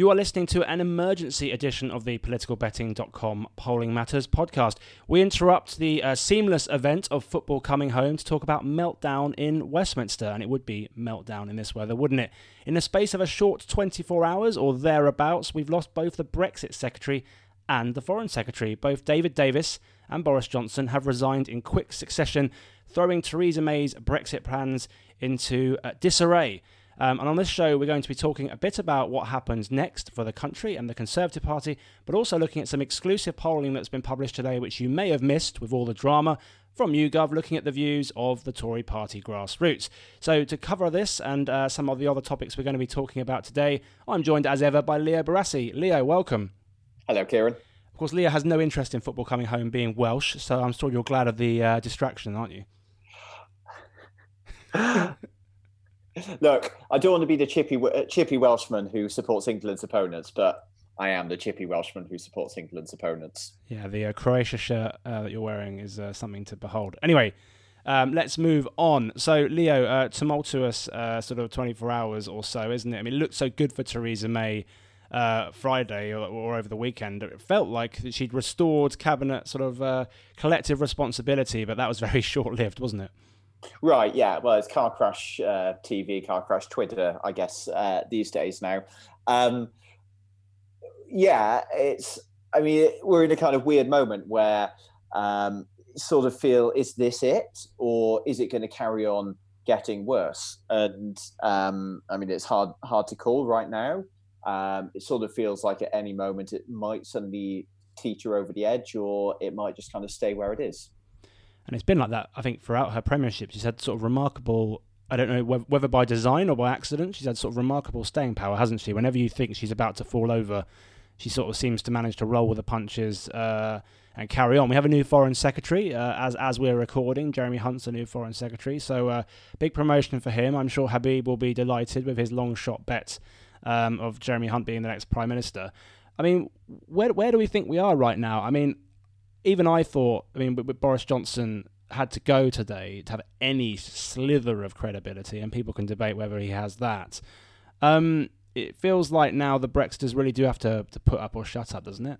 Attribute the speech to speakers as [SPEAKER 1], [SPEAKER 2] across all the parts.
[SPEAKER 1] You are listening to an emergency edition of the politicalbetting.com Polling Matters podcast. We interrupt the uh, seamless event of football coming home to talk about meltdown in Westminster, and it would be meltdown in this weather, wouldn't it? In the space of a short 24 hours or thereabouts, we've lost both the Brexit Secretary and the Foreign Secretary. Both David Davis and Boris Johnson have resigned in quick succession, throwing Theresa May's Brexit plans into uh, disarray. Um, and on this show, we're going to be talking a bit about what happens next for the country and the Conservative Party, but also looking at some exclusive polling that's been published today, which you may have missed with all the drama from YouGov, looking at the views of the Tory party grassroots. So, to cover this and uh, some of the other topics we're going to be talking about today, I'm joined as ever by Leo Barasi. Leo, welcome.
[SPEAKER 2] Hello, Keiran.
[SPEAKER 1] Of course, Leo has no interest in football coming home being Welsh, so I'm sure you're glad of the uh, distraction, aren't you?
[SPEAKER 2] Look, I don't want to be the chippy uh, chippy Welshman who supports England's opponents, but I am the chippy Welshman who supports England's opponents.
[SPEAKER 1] Yeah, the uh, Croatia shirt uh, that you're wearing is uh, something to behold. Anyway, um, let's move on. So, Leo, uh, tumultuous uh, sort of 24 hours or so, isn't it? I mean, it looked so good for Theresa May. Friday or, or, over the weekend, it felt like she'd restored cabinet sort of collective responsibility, but that was very short lived, wasn't it?
[SPEAKER 2] Right, yeah. Well, it's car crash uh, TV, car crash Twitter, I guess, uh, these days now. Um, yeah, it's, I mean, we're in a kind of weird moment where um, sort of feel, is this it? Or is it going to carry on getting worse? And um, I mean, it's hard, hard to call right now. Um, it sort of feels like at any moment it might suddenly teeter over the edge or it might just kind of stay where it is
[SPEAKER 1] and it's been like that. I think throughout her premiership, she's had sort of remarkable. I don't know whether by design or by accident, she's had sort of remarkable staying power, hasn't she? Whenever you think she's about to fall over, she sort of seems to manage to roll with the punches uh, and carry on. We have a new foreign secretary uh, as as we're recording. Jeremy Hunt's a new foreign secretary, so uh, big promotion for him. I'm sure Habib will be delighted with his long shot bet um, of Jeremy Hunt being the next prime minister. I mean, where where do we think we are right now? I mean, even I thought, I mean, Boris Johnson had to go today to have any slither of credibility, and people can debate whether he has that. Um, it feels like now the Brexiters really do have to, to put up or shut up, doesn't it?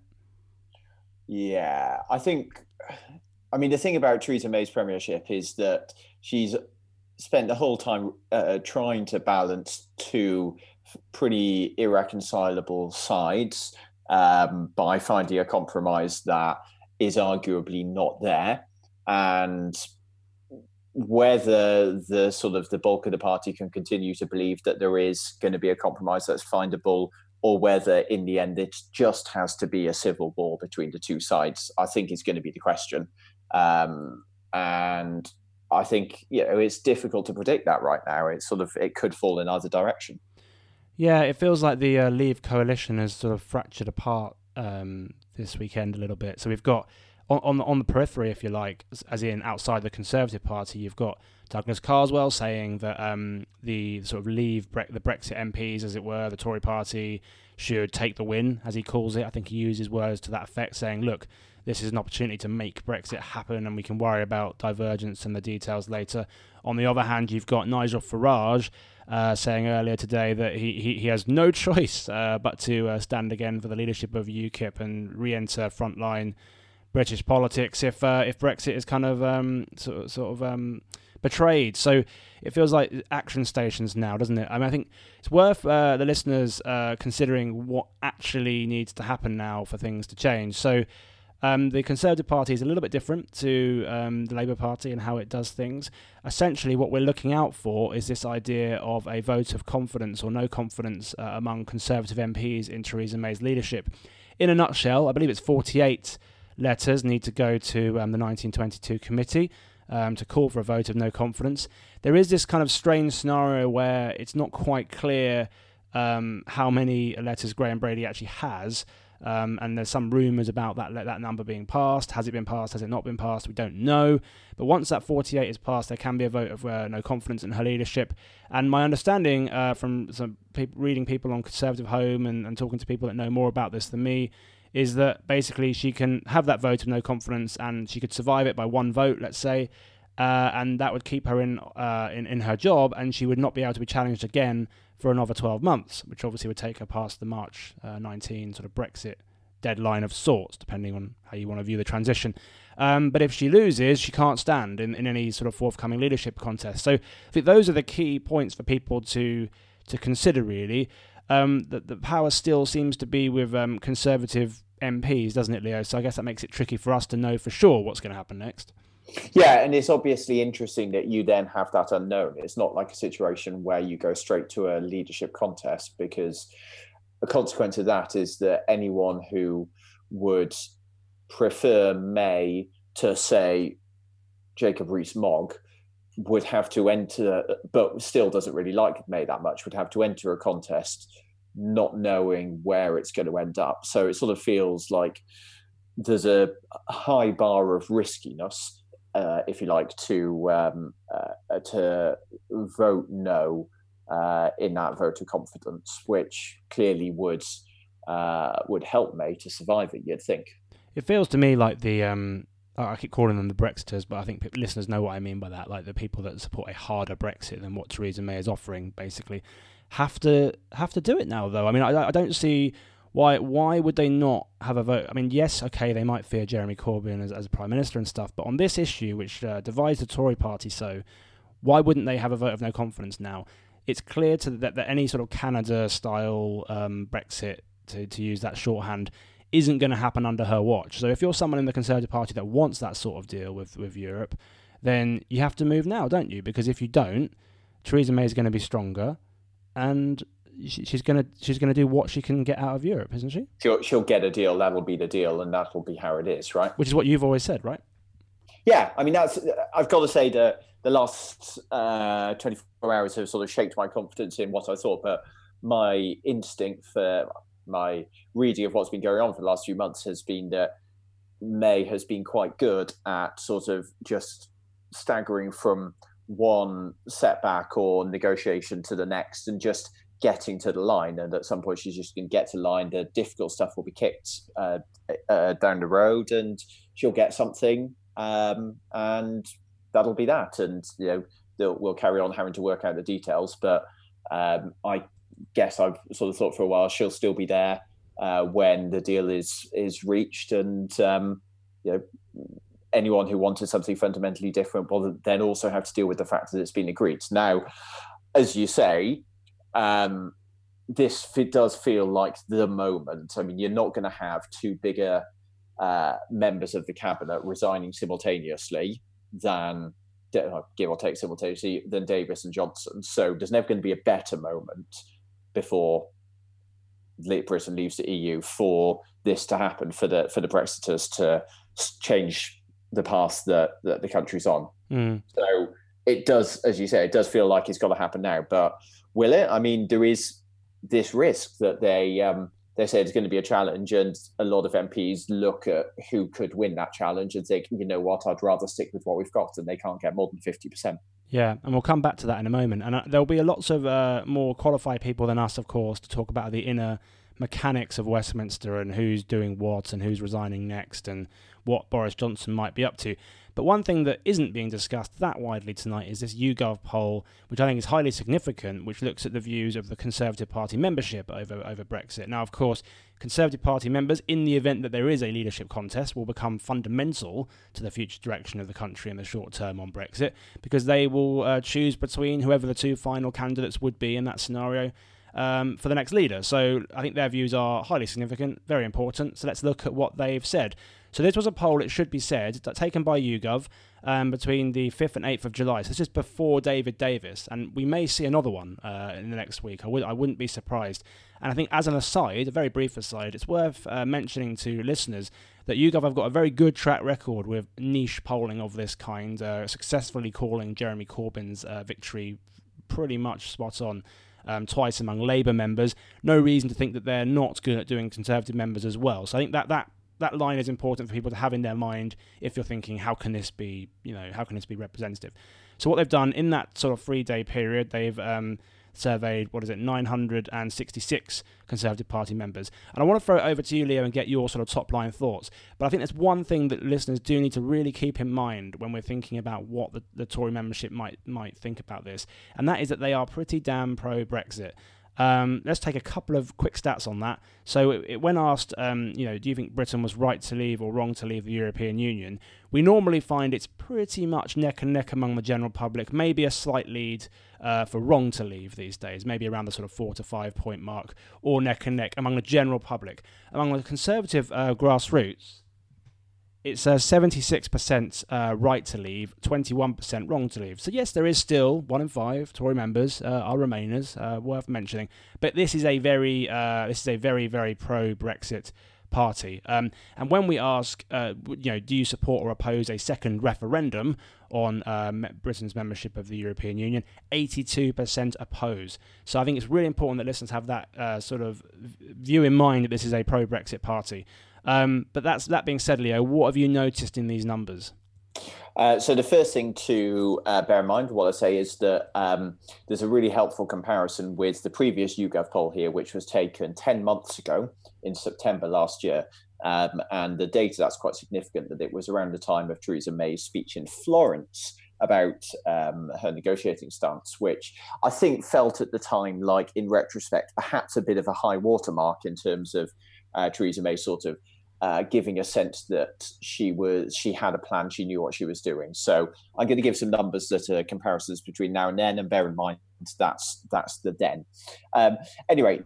[SPEAKER 2] Yeah, I think. I mean, the thing about Theresa May's premiership is that she's spent the whole time uh, trying to balance two pretty irreconcilable sides um, by finding a compromise that is arguably not there. And whether the sort of the bulk of the party can continue to believe that there is going to be a compromise that's findable or whether in the end it just has to be a civil war between the two sides i think is going to be the question. Um, and i think you know it's difficult to predict that right now. It's sort of it could fall in either direction.
[SPEAKER 1] Yeah it feels like the uh, leave coalition has sort of fractured apart um, this weekend a little bit. So we've got on on, on the periphery, if you like, as in outside the Conservative Party, you've got Douglas Carswell saying that um, the sort of leave bre- the Brexit MPs, as it were, the Tory Party should take the win, as he calls it. I think he uses words to that effect, saying, "Look, this is an opportunity to make Brexit happen, and we can worry about divergence and the details later." On the other hand, you've got Nigel Farage uh, saying earlier today that he, he, he has no choice uh, but to uh, stand again for the leadership of UKIP and re-enter frontline British politics if uh, if Brexit is kind of um, sort, sort of um, betrayed. So it feels like action stations now, doesn't it? I mean, I think it's worth uh, the listeners uh, considering what actually needs to happen now for things to change. So um, the Conservative Party is a little bit different to um, the Labour Party and how it does things. Essentially, what we're looking out for is this idea of a vote of confidence or no confidence uh, among Conservative MPs in Theresa May's leadership. In a nutshell, I believe it's 48 letters need to go to um, the 1922 committee um, to call for a vote of no confidence. There is this kind of strange scenario where it's not quite clear um, how many letters Graham Brady actually has. Um, and there's some rumours about that that number being passed. Has it been passed? Has it not been passed? We don't know. But once that 48 is passed, there can be a vote of uh, no confidence in her leadership. And my understanding uh, from some reading people on Conservative Home and, and talking to people that know more about this than me is that basically she can have that vote of no confidence and she could survive it by one vote, let's say, uh, and that would keep her in, uh, in in her job, and she would not be able to be challenged again for another 12 months, which obviously would take her past the March uh, 19 sort of Brexit deadline of sorts, depending on how you want to view the transition. Um, but if she loses, she can't stand in, in any sort of forthcoming leadership contest. So I think those are the key points for people to to consider. Really, um, that the power still seems to be with um, Conservative MPs, doesn't it, Leo? So I guess that makes it tricky for us to know for sure what's going to happen next.
[SPEAKER 2] Yeah, and it's obviously interesting that you then have that unknown. It's not like a situation where you go straight to a leadership contest because a consequence of that is that anyone who would prefer May to say Jacob Rees-Mogg would have to enter, but still doesn't really like May that much, would have to enter a contest not knowing where it's going to end up. So it sort of feels like there's a high bar of riskiness uh, if you like, to um, uh, to vote no uh, in that vote of confidence, which clearly would uh, would help May to survive it. You'd think.
[SPEAKER 1] It feels to me like the um, I keep calling them the Brexiters, but I think listeners know what I mean by that. Like the people that support a harder Brexit than what Theresa May is offering, basically, have to have to do it now. Though I mean, I, I don't see why why would they not have a vote? I mean, yes, okay, they might fear Jeremy Corbyn as, as prime minister and stuff, but on this issue, which uh, divides the Tory party so, why wouldn't they have a vote of no confidence now? It's clear to that, that any sort of Canada style um, Brexit, to, to use that shorthand, isn't going to happen under her watch. So if you're someone in the Conservative Party that wants that sort of deal with, with Europe, then you have to move now, don't you? Because if you don't, Theresa May is going to be stronger, and she's gonna she's gonna do what she can get out of Europe, isn't she?
[SPEAKER 2] She'll she'll get a deal. That'll be the deal, and that will be how it is, right?
[SPEAKER 1] Which is what you've always said, right?
[SPEAKER 2] Yeah, I mean that's. I've got to say that the last uh, 24 hours have sort of shaped my confidence in what I thought, but my instinct for my reading of what's been going on for the last few months has been that May has been quite good at sort of just staggering from one setback or negotiation to the next and just getting to the line, and at some point she's just going to get to line. The difficult stuff will be kicked uh, uh, down the road, and she'll get something, um, and that'll be that. And you know, we'll carry on having to work out the details. But um, I guess I've sort of thought for a while she'll still be there uh, when the deal is is reached, and um, you know. Anyone who wanted something fundamentally different will then also have to deal with the fact that it's been agreed. Now, as you say, um, this it does feel like the moment. I mean, you're not going to have two bigger uh, members of the cabinet resigning simultaneously than give or take simultaneously than Davis and Johnson. So there's never going to be a better moment before Britain leaves the EU for this to happen for the for the Brexiters to change the path that, that the country's on. Mm. So it does, as you say, it does feel like it's got to happen now. But will it? I mean, there is this risk that they um, they say it's going to be a challenge, and a lot of MPs look at who could win that challenge and think, you know what, I'd rather stick with what we've got, and they can't get more than fifty percent.
[SPEAKER 1] Yeah, and we'll come back to that in a moment. And uh, there'll be lots of uh, more qualified people than us, of course, to talk about the inner mechanics of Westminster and who's doing what and who's resigning next and what Boris Johnson might be up to. But one thing that isn't being discussed that widely tonight is this YouGov poll, which I think is highly significant, which looks at the views of the Conservative Party membership over, over Brexit. Now, of course, Conservative Party members, in the event that there is a leadership contest, will become fundamental to the future direction of the country in the short term on Brexit, because they will uh, choose between whoever the two final candidates would be in that scenario. Um, for the next leader. So I think their views are highly significant, very important. So let's look at what they've said. So this was a poll, it should be said, taken by YouGov um, between the 5th and 8th of July. So this is before David Davis, and we may see another one uh, in the next week. I, would, I wouldn't be surprised. And I think as an aside, a very brief aside, it's worth uh, mentioning to listeners that YouGov have got a very good track record with niche polling of this kind, uh, successfully calling Jeremy Corbyn's uh, victory pretty much spot on. Um, twice among Labour members. No reason to think that they're not good at doing Conservative members as well. So I think that that that line is important for people to have in their mind if you're thinking how can this be you know how can this be representative so what they've done in that sort of three day period they've um, surveyed, what is it, 966 Conservative Party members. And I want to throw it over to you, Leo, and get your sort of top line thoughts. But I think there's one thing that listeners do need to really keep in mind when we're thinking about what the, the Tory membership might might think about this, and that is that they are pretty damn pro Brexit. Um, let's take a couple of quick stats on that. So, it, it, when asked, um, you know, do you think Britain was right to leave or wrong to leave the European Union? We normally find it's pretty much neck and neck among the general public. Maybe a slight lead uh, for wrong to leave these days, maybe around the sort of four to five point mark, or neck and neck among the general public. Among the conservative uh, grassroots, it's a 76% uh, right to leave, 21% wrong to leave. So yes, there is still one in five Tory members uh, are Remainers, uh, worth mentioning. But this is a very, uh, this is a very, very pro Brexit party. Um, and when we ask, uh, you know, do you support or oppose a second referendum on uh, Britain's membership of the European Union? 82% oppose. So I think it's really important that listeners have that sort of view in mind that this is a pro Brexit party. Um, but that's that being said, Leo, what have you noticed in these numbers?
[SPEAKER 2] Uh, so the first thing to uh, bear in mind, what I say is that um, there's a really helpful comparison with the previous YouGov poll here, which was taken 10 months ago in September last year. Um, and the data that's quite significant that it was around the time of Theresa May's speech in Florence about um, her negotiating stance, which I think felt at the time like, in retrospect, perhaps a bit of a high watermark in terms of uh, Theresa May sort of uh, giving a sense that she was she had a plan, she knew what she was doing. So I'm going to give some numbers that are comparisons between now and then, and bear in mind that's that's the then. Um, anyway,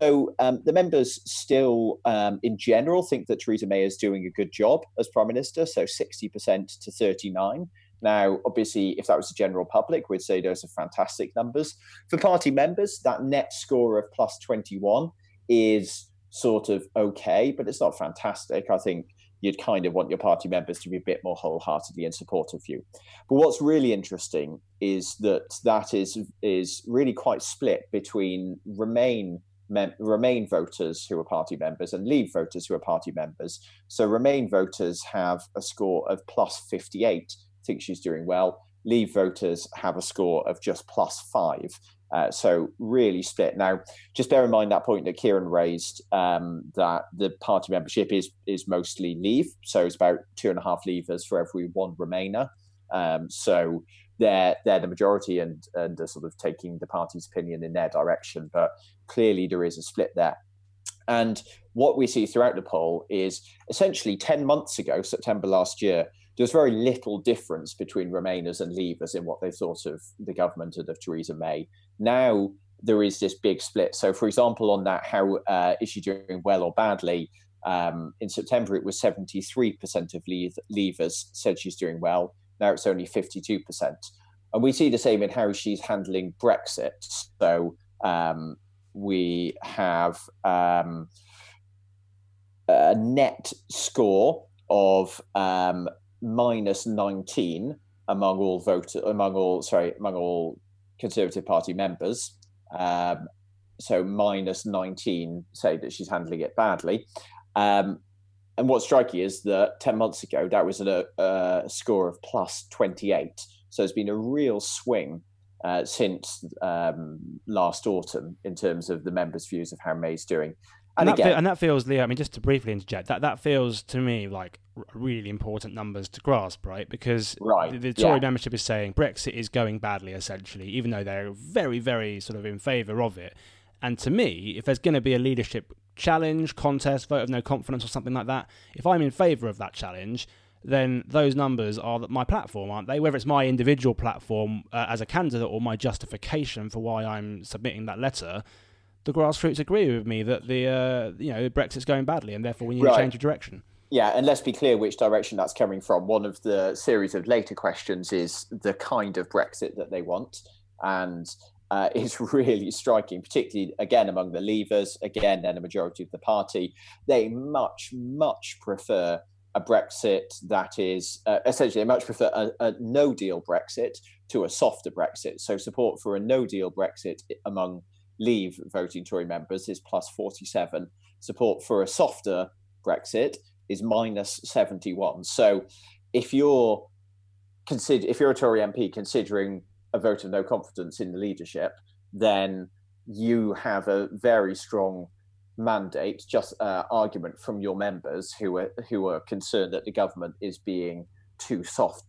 [SPEAKER 2] so um, the members still, um, in general, think that Theresa May is doing a good job as prime minister. So 60% to 39. Now, obviously, if that was the general public, we'd say those are fantastic numbers. For party members, that net score of plus 21 is sort of okay, but it's not fantastic. I think you'd kind of want your party members to be a bit more wholeheartedly in support of you. But what's really interesting is that that is is really quite split between Remain mem- Remain voters who are party members and Leave voters who are party members. So Remain voters have a score of plus 58, think she's doing well. Leave voters have a score of just plus five. Uh, so really split. Now, just bear in mind that point that Keiran raised um, that the party membership is is mostly leave, so it's about two and a half leavers for every one Remainer. Um, so they're they're the majority and and are sort of taking the party's opinion in their direction. But clearly there is a split there. And what we see throughout the poll is essentially 10 months ago, September last year, there's very little difference between Remainers and Leavers in what they thought of the government and of Theresa May. Now there is this big split. So, for example, on that, how uh, is she doing well or badly? Um, in September, it was 73% of leave- Leavers said she's doing well. Now it's only 52%. And we see the same in how she's handling Brexit. So um, we have um, a net score of um, minus 19 among all voters, among all, sorry, among all Conservative Party members. Um, so minus 19 say that she's handling it badly. Um, and what's striking is that 10 months ago, that was a, a score of plus 28. So it's been a real swing uh, since um, last autumn in terms of the members' views of how May's doing.
[SPEAKER 1] And, and, that, again, and that feels, Leo. I mean, just to briefly interject, that that feels to me like really important numbers to grasp, right? Because
[SPEAKER 2] right,
[SPEAKER 1] the, the Tory yeah. membership is saying Brexit is going badly, essentially, even though they're very, very sort of in favour of it. And to me, if there's going to be a leadership challenge, contest, vote of no confidence, or something like that, if I'm in favour of that challenge, then those numbers are my platform, aren't they? Whether it's my individual platform uh, as a candidate or my justification for why I'm submitting that letter, the grassroots agree with me that the uh, you know Brexit's going badly, and therefore we need right. to change of direction.
[SPEAKER 2] Yeah, and let's be clear which direction that's coming from. One of the series of later questions is the kind of Brexit that they want, and uh, it's really striking, particularly again among the Leavers, again, and a majority of the party. They much, much prefer a Brexit that is uh, essentially, they much prefer a, a no deal Brexit to a softer Brexit. So, support for a no deal Brexit among leave voting Tory members is plus 47. Support for a softer Brexit is minus 71. So if you're consider if you're a Tory MP considering a vote of no confidence in the leadership, then you have a very strong mandate, just uh, argument from your members who are who are concerned that the government is being too soft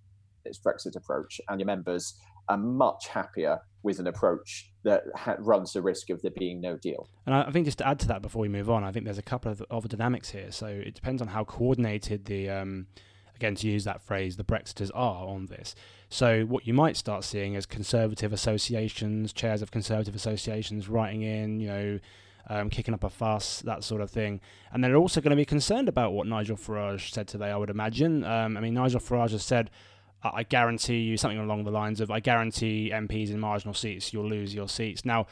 [SPEAKER 2] in its Brexit approach, and your members are much happier with an approach that ha- runs the risk of there being no deal.
[SPEAKER 1] And I think just to add to that before we move on, I think there's a couple of, of dynamics here. So it depends on how coordinated the, um, again to use that phrase, the Brexiters are on this. So what you might start seeing is conservative associations, chairs of conservative associations writing in, you know, um, kicking up a fuss, that sort of thing. And they're also going to be concerned about what Nigel Farage said today, I would imagine. Um, I mean, Nigel Farage has said, I guarantee you something along the lines of, I guarantee MPs in marginal seats, you'll lose your seats. Now,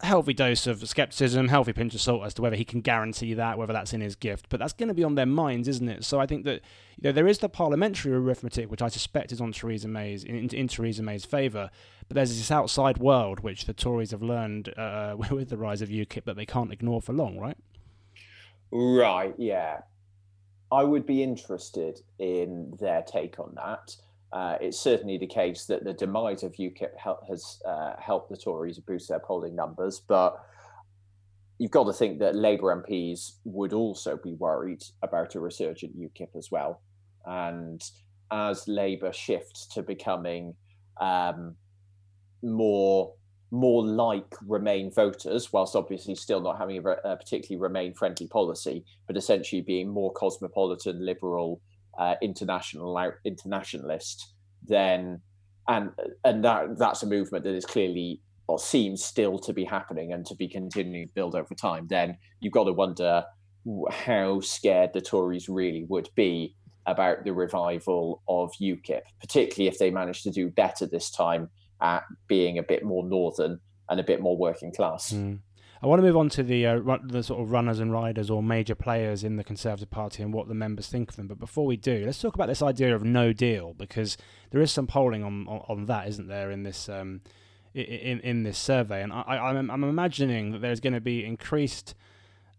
[SPEAKER 1] healthy dose of skepticism, healthy pinch of salt as to whether he can guarantee that, whether that's in his gift. But that's going to be on their minds, isn't it? So I think that you know there is the parliamentary arithmetic, which I suspect is on Theresa May's in, in Theresa May's favour. But there's this outside world which the Tories have learned uh, with the rise of UKIP that they can't ignore for long, right?
[SPEAKER 2] Right. Yeah. I would be interested in their take on that. Uh, it's certainly the case that the demise of UKIP has uh, helped the Tories boost their polling numbers, but you've got to think that Labour MPs would also be worried about a resurgent UKIP as well. And as Labour shifts to becoming um, more more like Remain voters, whilst obviously still not having a, a particularly Remain friendly policy, but essentially being more cosmopolitan, liberal, uh, international internationalist, then and and that that's a movement that is clearly or seems still to be happening and to be continuing to build over time. Then you've got to wonder how scared the Tories really would be about the revival of UKIP, particularly if they manage to do better this time at being a bit more northern and a bit more working class.
[SPEAKER 1] Mm. I want to move on to the uh, the sort of runners and riders or major players in the Conservative Party and what the members think of them. But before we do, let's talk about this idea of no deal because there is some polling on on, on that, isn't there, in this um, in in this survey? And I, I I'm, I'm imagining that there's going to be increased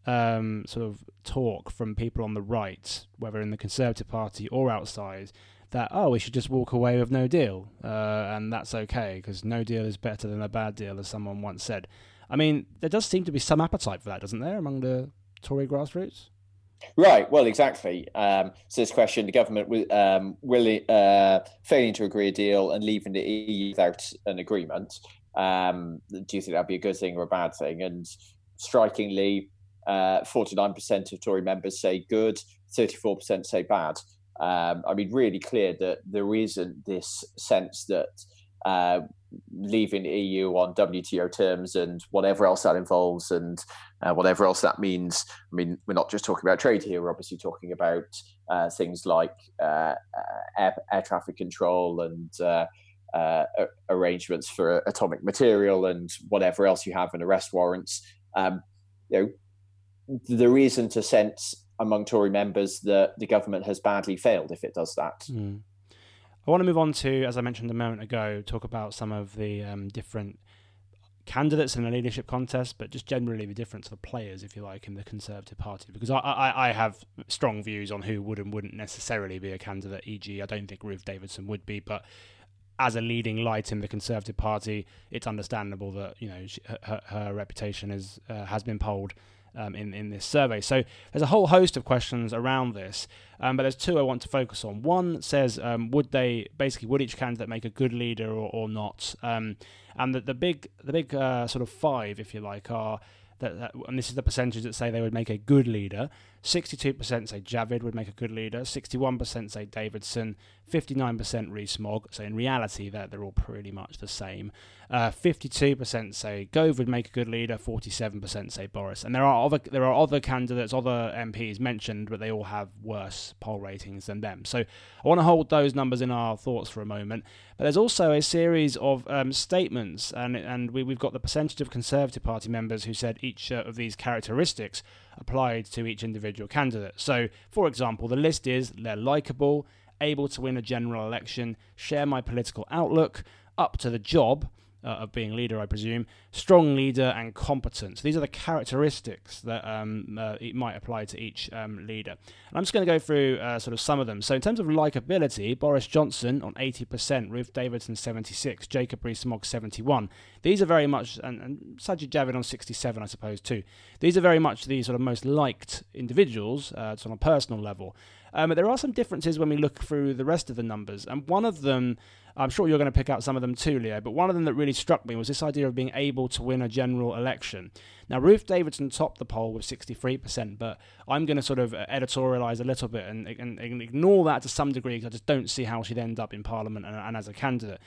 [SPEAKER 1] um, sort of talk from people on the right, whether in the Conservative Party or outside, that oh we should just walk away with no deal uh, and that's okay because no deal is better than a bad deal, as someone once said. I mean, there does seem to be some appetite for that, doesn't there, among the Tory grassroots?
[SPEAKER 2] Right. Well, exactly. Um, so this question: the government um, will uh, failing to agree a deal and leaving the EU without an agreement. Um, do you think that'd be a good thing or a bad thing? And strikingly, uh, forty-nine percent of Tory members say good, thirty-four percent say bad. Um, I mean, really clear that there isn't this sense that uh, leaving the EU on WTO terms and whatever else that involves and uh, whatever else that means. I mean, we're not just talking about trade here, we're obviously talking about uh, things like uh, uh air, air, traffic control and arrangements for atomic material and whatever else you have in arrest warrants. Um, you know, there isn't a sense among Tory members that the government has badly failed if it does that.
[SPEAKER 1] Mm. I want to move on to, as I mentioned a moment ago, talk about some of the um, different candidates in the leadership contest, but just generally the difference of players, if you like, in the Conservative Party. Because I, I, I have strong views on who would and wouldn't necessarily be a candidate. E.g., I don't think Ruth Davidson would be, but as a leading light in the Conservative Party, it's understandable that you know she, her, her reputation is uh, has been polled um, in, in this survey. So there's a whole host of questions around this, um, but there's two I want to focus on. One says, um, would they basically would each candidate make a good leader or, or not? Um, and the, the big the big uh, sort of five, if you like, are that, that, and this is the percentage that say they would make a good leader. 62% say Javid would make a good leader. 61% say Davidson. 59% Rees-Mogg. So in reality, they're, they're all pretty much the same. Uh, 52% say Gove would make a good leader. 47% say Boris. And there are other there are other candidates, other MPs mentioned, but they all have worse poll ratings than them. So I want to hold those numbers in our thoughts for a moment. But there's also a series of um, statements, and and we, have got the percentage of Conservative Party members who said each uh, of these characteristics applied to each individual candidate. So, for example, the list is they're likable, able to win a general election, share my political outlook, up to the job, uh, of being leader, I presume. Strong leader and competence. These are the characteristics that um, uh, it might apply to each um, leader. And I'm just going to go through uh, sort of some of them. So in terms of likability, Boris Johnson on 80%, Ruth Davidson 76, Jacob Rees-Mogg 71. These are very much, and, and Sajid Javid on 67, I suppose too. These are very much the sort of most liked individuals, uh, on a personal level. Um, but there are some differences when we look through the rest of the numbers, and one of them I'm sure you're going to pick out some of them too, Leo. But one of them that really struck me was this idea of being able to win a general election. Now, Ruth Davidson topped the poll with 63%, but I'm going to sort of editorialise a little bit and, and, and, ignore that to some degree because I just don't see how she'd end up in Parliament and, and as a candidate.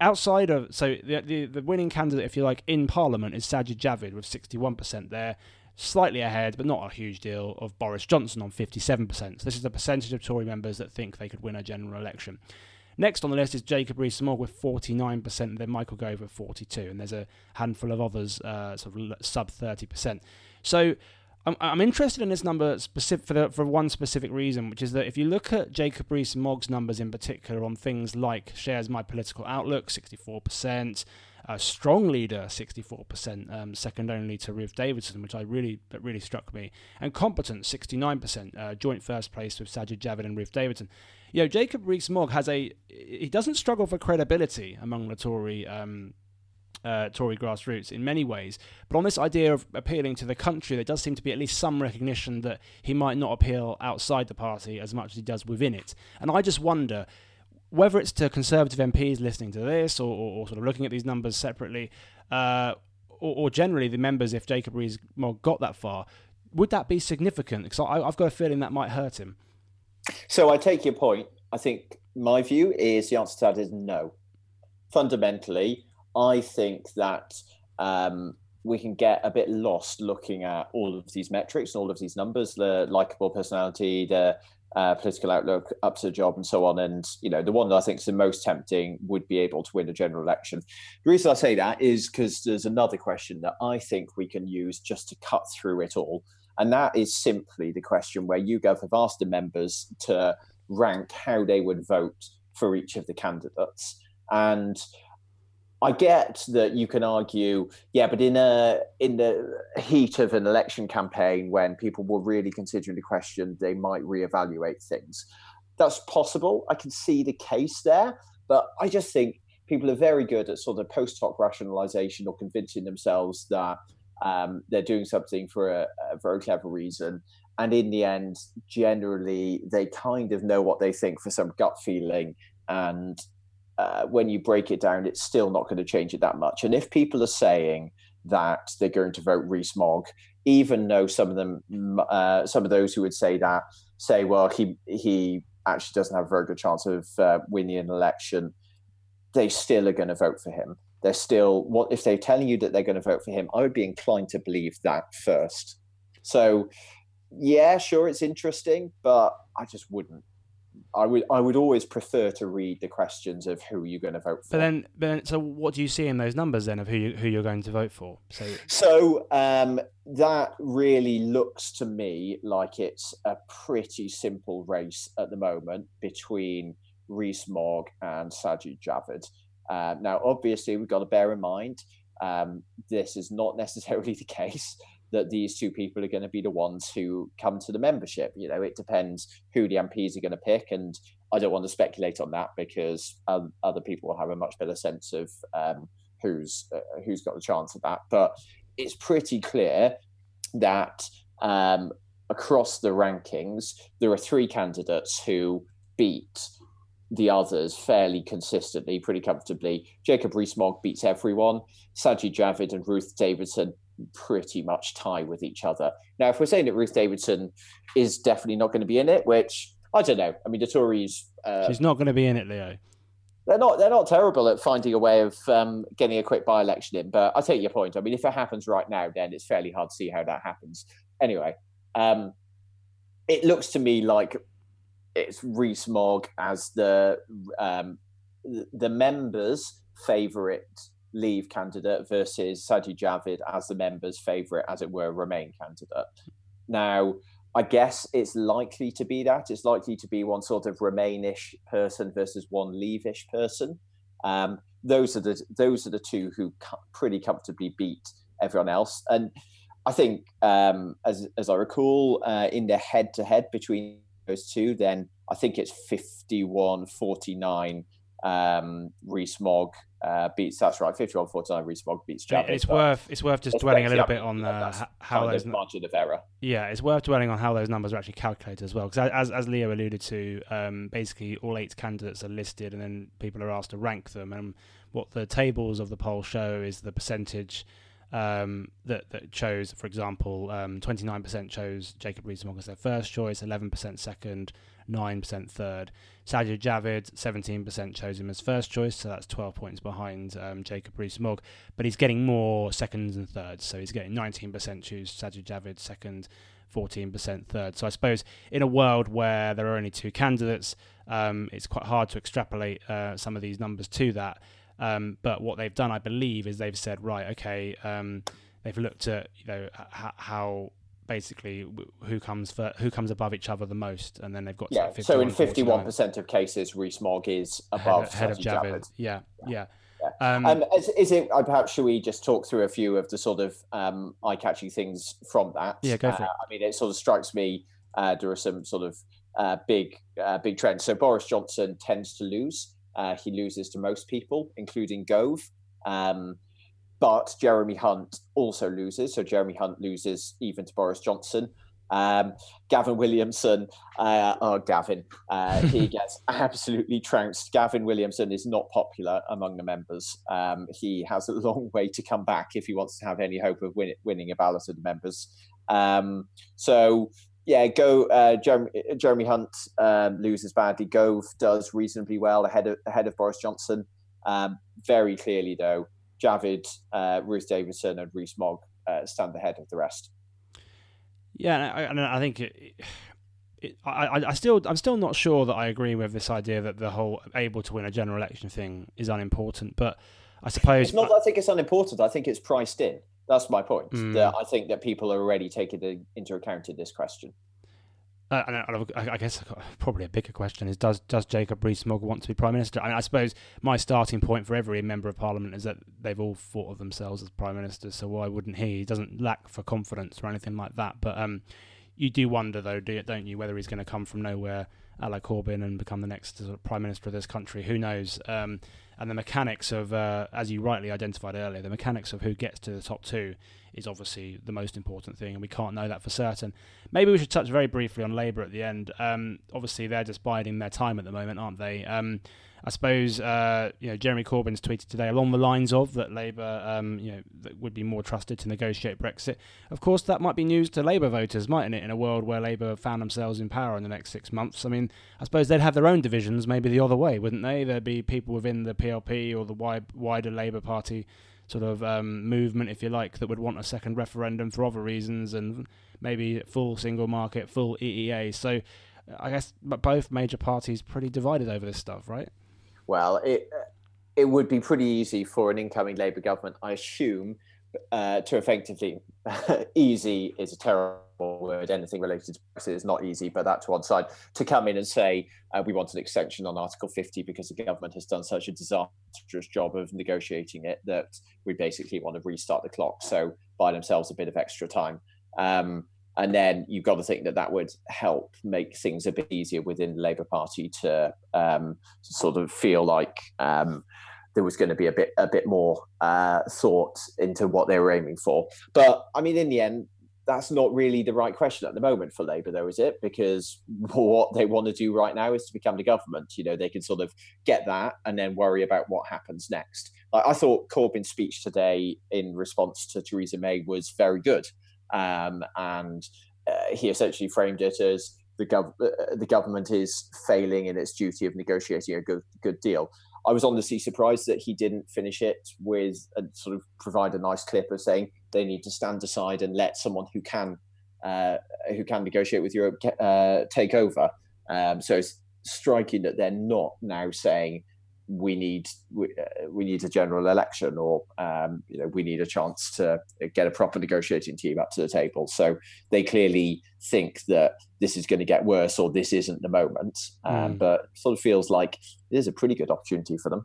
[SPEAKER 1] Outside of, so the, the, the winning candidate, if you like, in Parliament is Sajid Javid with 61% there slightly ahead, but not a huge deal, of Boris Johnson on 57%. So this is the percentage of Tory members that think they could win a general election. Next on the list is Jacob Rees-Mogg with 49%, and then Michael Gove with 42, and there's a handful of others uh, sort of sub 30%. So I'm, I'm interested in this number specific for, the, for one specific reason, which is that if you look at Jacob Rees-Mogg's numbers in particular on things like shares my political outlook, 64%, a strong leader, 64%, um, second only to Ruth Davidson, which I really that really struck me, and competent, 69%, uh, joint first place with Sajid Javid and Ruth Davidson you know, Jacob Rees-Mogg has a he doesn't struggle for credibility among the Tory um, uh, Tory grassroots in many ways. But on this idea of appealing to the country, there does seem to be at least some recognition that he might not appeal outside the party as much as he does within it. And I just wonder whether it's to Conservative MPs listening to this or, or, or sort of looking at these numbers separately, uh, or, or, generally the members, if Jacob Rees-Mogg got that far, would that be significant? Because I've got a feeling that might hurt him.
[SPEAKER 2] So I take your point. I think my view is the answer to that is no. Fundamentally, I think that um, we can get a bit lost looking at all of these metrics and all of these numbers, the likable personality, the uh, political outlook, up to the job, and so on. And you know, the one that I think is the most tempting would be able to win a general election. The reason I say that is because there's another question that I think we can use just to cut through it all, and that is simply the question where YouGov have asked the members to rank how they would vote for each of the candidates. And I get that you can argue, yeah, but in a in the heat of an election campaign when people were really considering the question, they might reevaluate things. That's possible. I can see the case there, but I just think people are very good at sort of post hoc rationalization or convincing themselves that um, they're doing something for a, a, very clever reason. And in the end, generally, they kind of know what they think for some gut feeling. And uh, when you break it down, it's still not going to change it that much. And if people are saying that they're going to vote Rees-Mogg, even though some of them, uh, some of those who would say that, say, well, he he actually doesn't have a very good chance of uh, winning an election, they still are going to vote for him they're still what if they're telling you that they're going to vote for him i would be inclined to believe that first so yeah sure it's interesting but i just wouldn't I would I would always prefer to read the questions of who you're going to vote for.
[SPEAKER 1] But then, but then, so what do you see in those numbers then of who you, who you're going to vote for? So,
[SPEAKER 2] so um, that really looks to me like it's a pretty simple race at the moment between Rees-Mogg and Sajid Javid. Uh, now, obviously, we've got to bear in mind um, this is not necessarily the case that these two people are going to be the ones who come to the membership. You know, it depends who the MPs are going to pick, and I don't want to speculate on that because other people will have a much better sense of um, who's uh, who's got the chance of that. But it's pretty clear that um, across the rankings, there are three candidates who beat the others fairly consistently, pretty comfortably. Jacob Rees-Mogg beats everyone. Sajid Javid and Ruth Davidson pretty much tie with each other. Now, if we're saying that Ruth Davidson is definitely not going to be in it, which I don't know. I mean, the Tories.
[SPEAKER 1] Uh, She's not going to be in it, Leo.
[SPEAKER 2] They're not. They're not terrible at finding a way of um, getting a quick by-election in. But I take your point. I mean, if it happens right now, then it's fairly hard to see how that happens. Anyway, um, it looks to me like it's Rees-Mogg as the um, the members' favourite Leave candidate versus Sajid Javid as the members' favourite, as it were, Remain candidate. Now, I guess it's likely to be that. It's likely to be one sort of Remainish person versus one Leavish person. Um, those are the those are the two who pretty comfortably beat everyone else. And I think, um, as as I recall, uh, in the head to head between those two, then I think it's 51 49 um, Rees-Mogg uh, beats. That's right, 51 49 Rees-Mogg beats Javid.
[SPEAKER 1] It's worth it's worth just dwelling a little bit on the, how those
[SPEAKER 2] margin of error.
[SPEAKER 1] Yeah, it's worth dwelling on how those numbers are actually calculated as well. Because as as Leo alluded to, um, basically all eight candidates are listed, and then people are asked to rank them. And what the tables of the poll show is the percentage um, that that chose, for example, um, 29% chose Jacob Rees-Mogg as their first choice, 11% second, 9% third. Sajid Javid, 17% chose him as first choice, so that's 12 points behind um, Jacob Rees-Mogg. But he's getting more seconds and thirds, so he's getting 19% choose Sajid Javid second, 14% third. So I suppose in a world where there are only two candidates, um, it's quite hard to extrapolate uh, some of these numbers to that. Um, but what they've done, I believe, is they've said, right, okay, um, they've looked at you know h- how basically who comes for, who comes above each other the most, and then they've got
[SPEAKER 2] yeah. So in fifty-one percent of cases, Rees-Mogg is above
[SPEAKER 1] head, of, head of Javid. Yeah, yeah.
[SPEAKER 2] yeah. Um, um, is, is, it? Uh, perhaps should we just talk through a few of the sort of um, eye-catching things from that?
[SPEAKER 1] Yeah, go for
[SPEAKER 2] uh,
[SPEAKER 1] it.
[SPEAKER 2] I mean, it sort of strikes me uh, there are some sort of uh, big, uh, big trends. So Boris Johnson tends to lose. Uh, he loses to most people, including Gove. Um, but Jeremy Hunt also loses. So Jeremy Hunt loses even to Boris Johnson. Um, Gavin Williamson, uh, oh, Gavin, uh, he gets absolutely trounced. Gavin Williamson is not popular among the members. Um, he has a long way to come back if he wants to have any hope of win- winning a ballot of the members. Um, so yeah, go. Uh, Jeremy, Jeremy Hunt um, loses badly. Gove does reasonably well ahead of ahead of Boris Johnson. Um, very clearly, though, Javid, uh, Ruth Davidson, and Rees-Mogg uh, stand ahead of the rest.
[SPEAKER 1] Yeah, and I, I think it, it, I, I still I'm still not sure that I agree with this idea that the whole able to win a general election thing is unimportant. But I suppose
[SPEAKER 2] it's not. I, I think it's unimportant. I think it's priced in. That's my point. Mm. That I think that people are already taking into account in this question.
[SPEAKER 1] Uh, and I, guess probably a bigger question is: Does does Jacob Rees-Mogg want to be prime minister? I, mean, I suppose my starting point for every member of parliament is that they've all thought of themselves as prime minister. So why wouldn't he? He doesn't lack for confidence or anything like that. But um, you do wonder, though, don't you, whether he's going to come from nowhere, like Corbyn, and become the next sort of prime minister of this country? Who knows? Um, and the mechanics of, uh, as you rightly identified earlier, the mechanics of who gets to the top two is obviously the most important thing, and we can't know that for certain. Maybe we should touch very briefly on Labour at the end. Um, obviously, they're just biding their time at the moment, aren't they? Um, I suppose uh, you know Jeremy Corbyn's tweeted today along the lines of that Labour, um, you know, would be more trusted to negotiate Brexit. Of course, that might be news to Labour voters, mightn't it? In a world where Labour found themselves in power in the next six months, I mean, I suppose they'd have their own divisions, maybe the other way, wouldn't they? There'd be people within the PLP or the wide, wider Labour Party sort of um, movement, if you like, that would want a second referendum for other reasons, and maybe full single market, full EEA. So, I guess both major parties pretty divided over this stuff, right?
[SPEAKER 2] Well, it it would be pretty easy for an incoming Labour government, I assume, uh, to effectively easy is a terrible word. Anything related to Brexit is not easy, but that to one side to come in and say uh, we want an extension on Article 50 because the government has done such a disastrous job of negotiating it that we basically want to restart the clock. So buy themselves a bit of extra time. Um, and then you've got to think that that would help make things a bit easier within the Labour Party to um, sort of feel like um, there was going to be a bit a bit more uh, thought into what they were aiming for. But I mean, in the end, that's not really the right question at the moment for Labour, though, is it? Because what they want to do right now is to become the government. You know, they can sort of get that and then worry about what happens next. Like, I thought Corbyn's speech today in response to Theresa May was very good. Um, and uh, he essentially framed it as the, gov- uh, the government is failing in its duty of negotiating a good good deal. I was honestly surprised that he didn't finish it with a sort of provide a nice clip of saying they need to stand aside and let someone who can uh, who can negotiate with Europe uh, take over. Um, so it's striking that they're not now saying we need we, uh, we need a general election or um, you know we need a chance to get a proper negotiating team up to the table so they clearly think that this is going to get worse or this isn't the moment um, mm. but sort of feels like it is a pretty good opportunity for them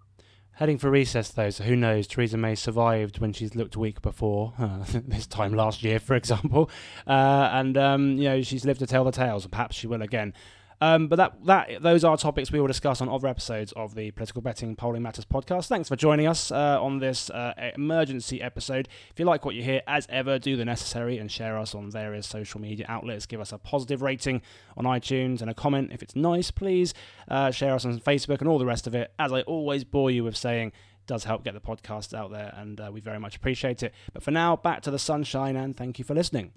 [SPEAKER 1] Heading for recess, though, so who knows? Theresa May survived when she's looked weak before, uh, this time last year, for example. Uh, and, um, you know, she's lived to tell the tales, and perhaps she will again. Um, but that that those are topics we will discuss on other episodes of the Political Betting Polling Matters podcast. Thanks for joining us uh, on this uh, emergency episode. If you like what you hear, as ever, do the necessary and share us on various social media outlets. Give us a positive rating on iTunes and a comment if it's nice, please. Uh, share us on Facebook and all the rest of it. As I always bore you with saying, does help get the podcast out there, and uh, we very much appreciate it. But for now, back to the sunshine, and thank you for listening.